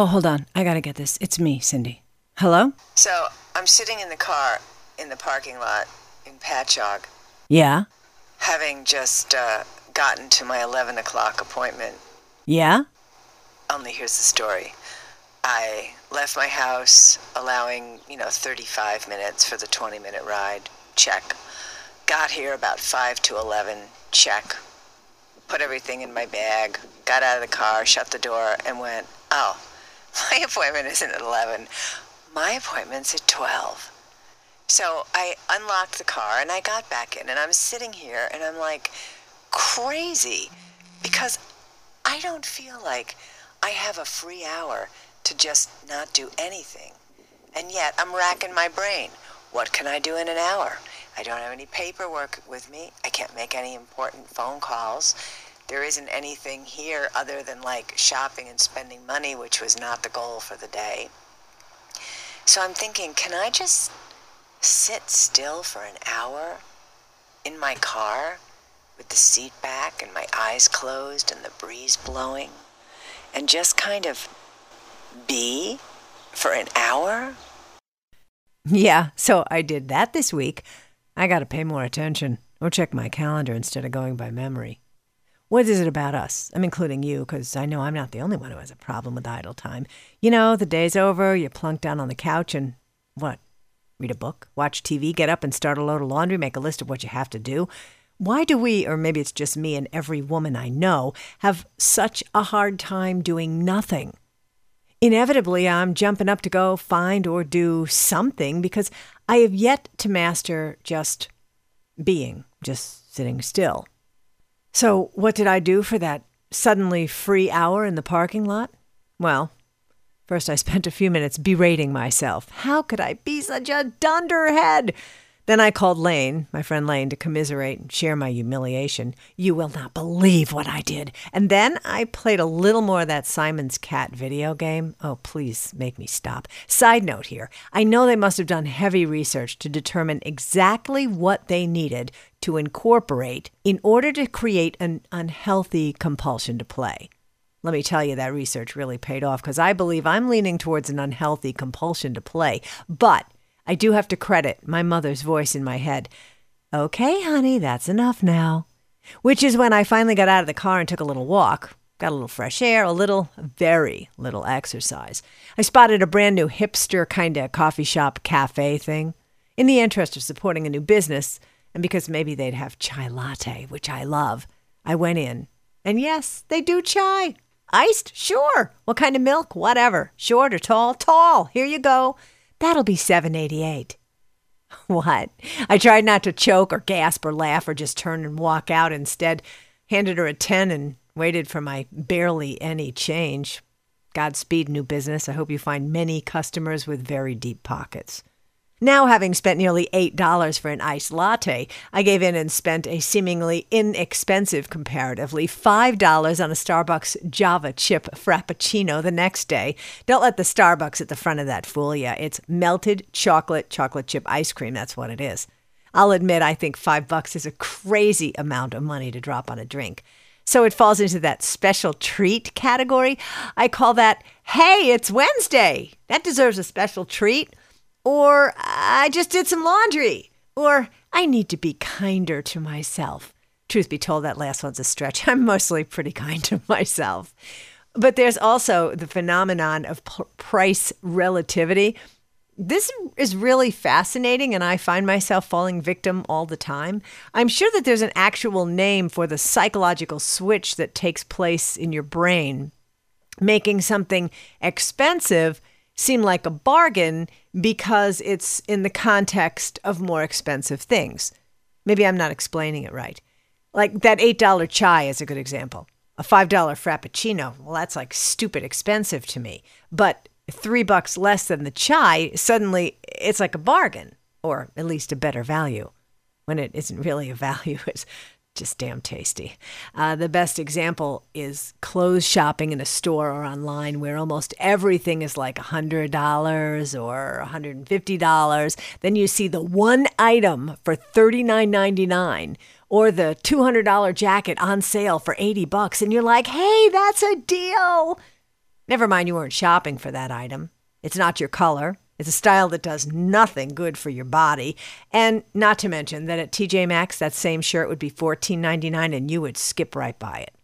Oh, hold on. I gotta get this. It's me, Cindy. Hello? So I'm sitting in the car in the parking lot in Patchogue, Yeah? having just uh, gotten to my 11 o'clock appointment. Yeah? Only here's the story. I left my house, allowing, you know, 35 minutes for the 20 minute ride. Check. Got here about 5 to 11. Check. Put everything in my bag, got out of the car, shut the door, and went, oh, my appointment isn't at 11. My appointment's at 12. So I unlocked the car and I got back in, and I'm sitting here and I'm like crazy because I don't feel like I have a free hour to just not do anything. And yet I'm racking my brain. What can I do in an hour? I don't have any paperwork with me. I can't make any important phone calls. There isn't anything here other than like shopping and spending money, which was not the goal for the day. So I'm thinking, can I just sit still for an hour in my car with the seat back and my eyes closed and the breeze blowing and just kind of be for an hour? Yeah, so I did that this week. I gotta pay more attention or check my calendar instead of going by memory. What is it about us? I'm including you because I know I'm not the only one who has a problem with idle time. You know, the day's over, you plunk down on the couch and what? Read a book, watch TV, get up and start a load of laundry, make a list of what you have to do. Why do we, or maybe it's just me and every woman I know, have such a hard time doing nothing? Inevitably, I'm jumping up to go find or do something because I have yet to master just being, just sitting still. So, what did I do for that suddenly free hour in the parking lot? Well, first I spent a few minutes berating myself. How could I be such a dunderhead? Then I called Lane, my friend Lane, to commiserate and share my humiliation. You will not believe what I did. And then I played a little more of that Simon's Cat video game. Oh, please make me stop. Side note here I know they must have done heavy research to determine exactly what they needed to incorporate in order to create an unhealthy compulsion to play. Let me tell you, that research really paid off because I believe I'm leaning towards an unhealthy compulsion to play. But I do have to credit my mother's voice in my head. Okay, honey, that's enough now. Which is when I finally got out of the car and took a little walk. Got a little fresh air, a little, very little exercise. I spotted a brand new hipster kind of coffee shop cafe thing. In the interest of supporting a new business, and because maybe they'd have chai latte, which I love, I went in. And yes, they do chai. Iced? Sure. What kind of milk? Whatever. Short or tall? Tall. Here you go. That'll be 788. What? I tried not to choke or gasp or laugh or just turn and walk out. Instead, handed her a 10 and waited for my barely any change. Godspeed, new business. I hope you find many customers with very deep pockets. Now, having spent nearly $8 for an iced latte, I gave in and spent a seemingly inexpensive, comparatively, $5 on a Starbucks Java chip Frappuccino the next day. Don't let the Starbucks at the front of that fool you. It's melted chocolate, chocolate chip ice cream. That's what it is. I'll admit, I think five bucks is a crazy amount of money to drop on a drink. So it falls into that special treat category. I call that, hey, it's Wednesday. That deserves a special treat. Or I just did some laundry. Or I need to be kinder to myself. Truth be told, that last one's a stretch. I'm mostly pretty kind to myself. But there's also the phenomenon of p- price relativity. This is really fascinating, and I find myself falling victim all the time. I'm sure that there's an actual name for the psychological switch that takes place in your brain, making something expensive seem like a bargain because it's in the context of more expensive things. Maybe I'm not explaining it right. Like that $8 chai is a good example. A $5 frappuccino, well, that's like stupid expensive to me. But three bucks less than the chai, suddenly it's like a bargain, or at least a better value, when it isn't really a value. It's just damn tasty. Uh, the best example is clothes shopping in a store or online where almost everything is like $100 or $150. Then you see the one item for $39.99 or the $200 jacket on sale for 80 bucks and you're like, "Hey, that's a deal." Never mind, you weren't shopping for that item. It's not your color. It's a style that does nothing good for your body. And not to mention that at TJ Maxx, that same shirt would be $14.99 and you would skip right by it.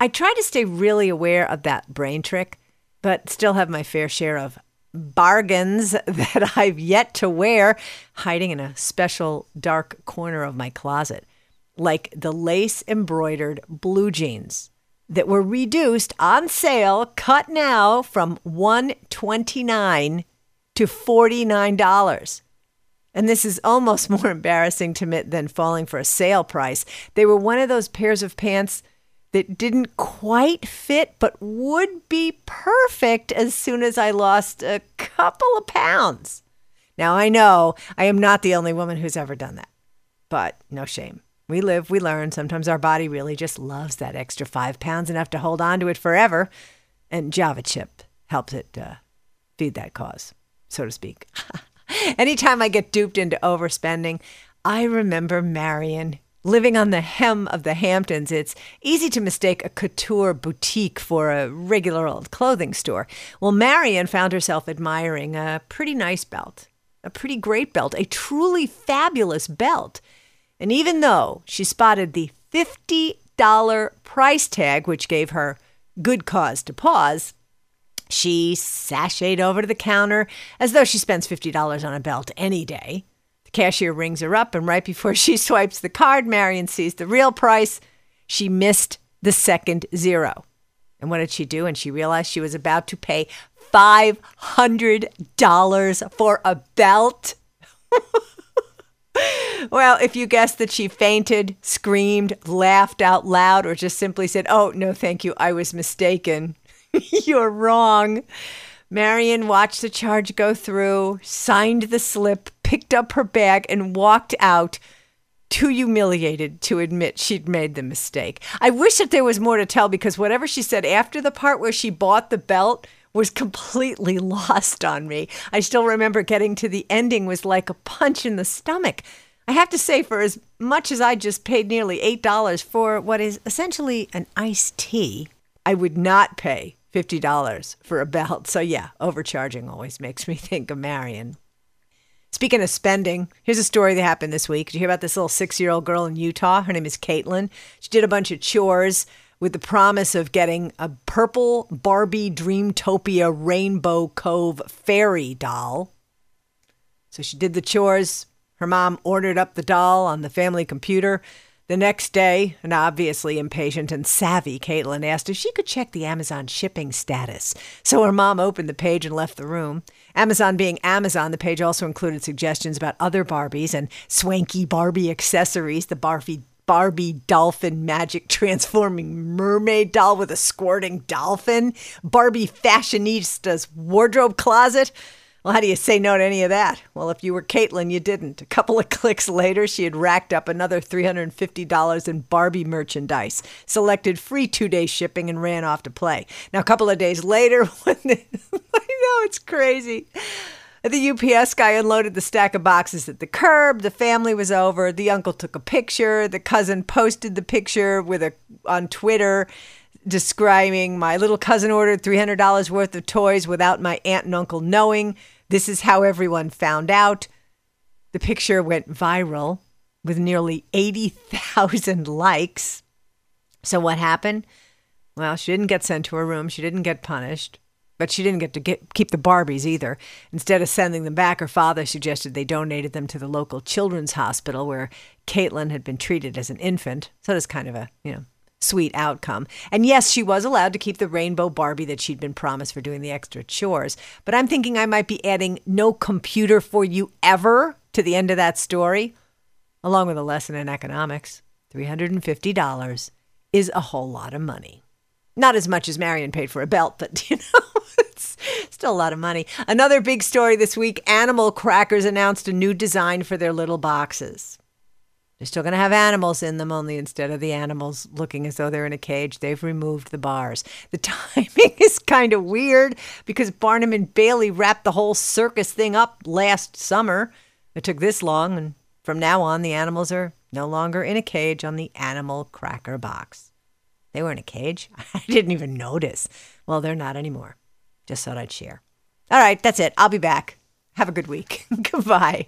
I try to stay really aware of that brain trick, but still have my fair share of bargains that I've yet to wear hiding in a special dark corner of my closet, like the lace embroidered blue jeans that were reduced on sale, cut now from 129 to $49. And this is almost more embarrassing to admit than falling for a sale price. They were one of those pairs of pants that didn't quite fit, but would be perfect as soon as I lost a couple of pounds. Now, I know I am not the only woman who's ever done that, but no shame. We live, we learn. Sometimes our body really just loves that extra five pounds enough to hold on to it forever. And Java Chip helps it uh, feed that cause, so to speak. Anytime I get duped into overspending, I remember Marion living on the hem of the Hamptons. It's easy to mistake a couture boutique for a regular old clothing store. Well, Marion found herself admiring a pretty nice belt, a pretty great belt, a truly fabulous belt. And even though she spotted the $50 price tag, which gave her good cause to pause, she sashayed over to the counter as though she spends $50 on a belt any day. The cashier rings her up, and right before she swipes the card, Marion sees the real price. She missed the second zero. And what did she do? And she realized she was about to pay $500 for a belt. well, if you guessed that she fainted, screamed, laughed out loud, or just simply said, Oh, no, thank you, I was mistaken, you're wrong. Marion watched the charge go through, signed the slip, picked up her bag, and walked out, too humiliated to admit she'd made the mistake. I wish that there was more to tell because whatever she said after the part where she bought the belt was completely lost on me. I still remember getting to the ending was like a punch in the stomach. I have to say, for as much as I just paid nearly $8 for what is essentially an iced tea, I would not pay $50 for a belt. So, yeah, overcharging always makes me think of Marion. Speaking of spending, here's a story that happened this week. Did you hear about this little six year old girl in Utah? Her name is Caitlin. She did a bunch of chores with the promise of getting a purple Barbie Dreamtopia Rainbow Cove fairy doll. So she did the chores. Her mom ordered up the doll on the family computer. The next day, an obviously impatient and savvy Caitlin asked if she could check the Amazon shipping status. So her mom opened the page and left the room. Amazon being Amazon, the page also included suggestions about other Barbies and swanky Barbie accessories. The Barbie Barbie dolphin magic transforming mermaid doll with a squirting dolphin, Barbie fashionista's wardrobe closet. Well, how do you say no to any of that? Well, if you were Caitlin, you didn't. A couple of clicks later, she had racked up another $350 in Barbie merchandise, selected free two day shipping, and ran off to play. Now, a couple of days later, when I know it's crazy. The UPS guy unloaded the stack of boxes at the curb. The family was over. The uncle took a picture. The cousin posted the picture with a on Twitter describing my little cousin ordered $300 worth of toys without my aunt and uncle knowing. This is how everyone found out. The picture went viral with nearly 80,000 likes. So what happened? Well, she didn't get sent to her room. She didn't get punished. But she didn't get to get, keep the Barbies either. Instead of sending them back, her father suggested they donated them to the local children's hospital where Caitlin had been treated as an infant. So that's kind of a, you know, sweet outcome. And yes, she was allowed to keep the rainbow Barbie that she'd been promised for doing the extra chores. But I'm thinking I might be adding no computer for you ever to the end of that story, along with a lesson in economics. $350 is a whole lot of money. Not as much as Marion paid for a belt, but you know, it's still a lot of money. Another big story this week Animal Crackers announced a new design for their little boxes. They're still going to have animals in them, only instead of the animals looking as though they're in a cage, they've removed the bars. The timing is kind of weird because Barnum and Bailey wrapped the whole circus thing up last summer. It took this long, and from now on, the animals are no longer in a cage on the animal cracker box. They were in a cage. I didn't even notice. Well, they're not anymore. Just thought I'd share. All right, that's it. I'll be back. Have a good week. Goodbye.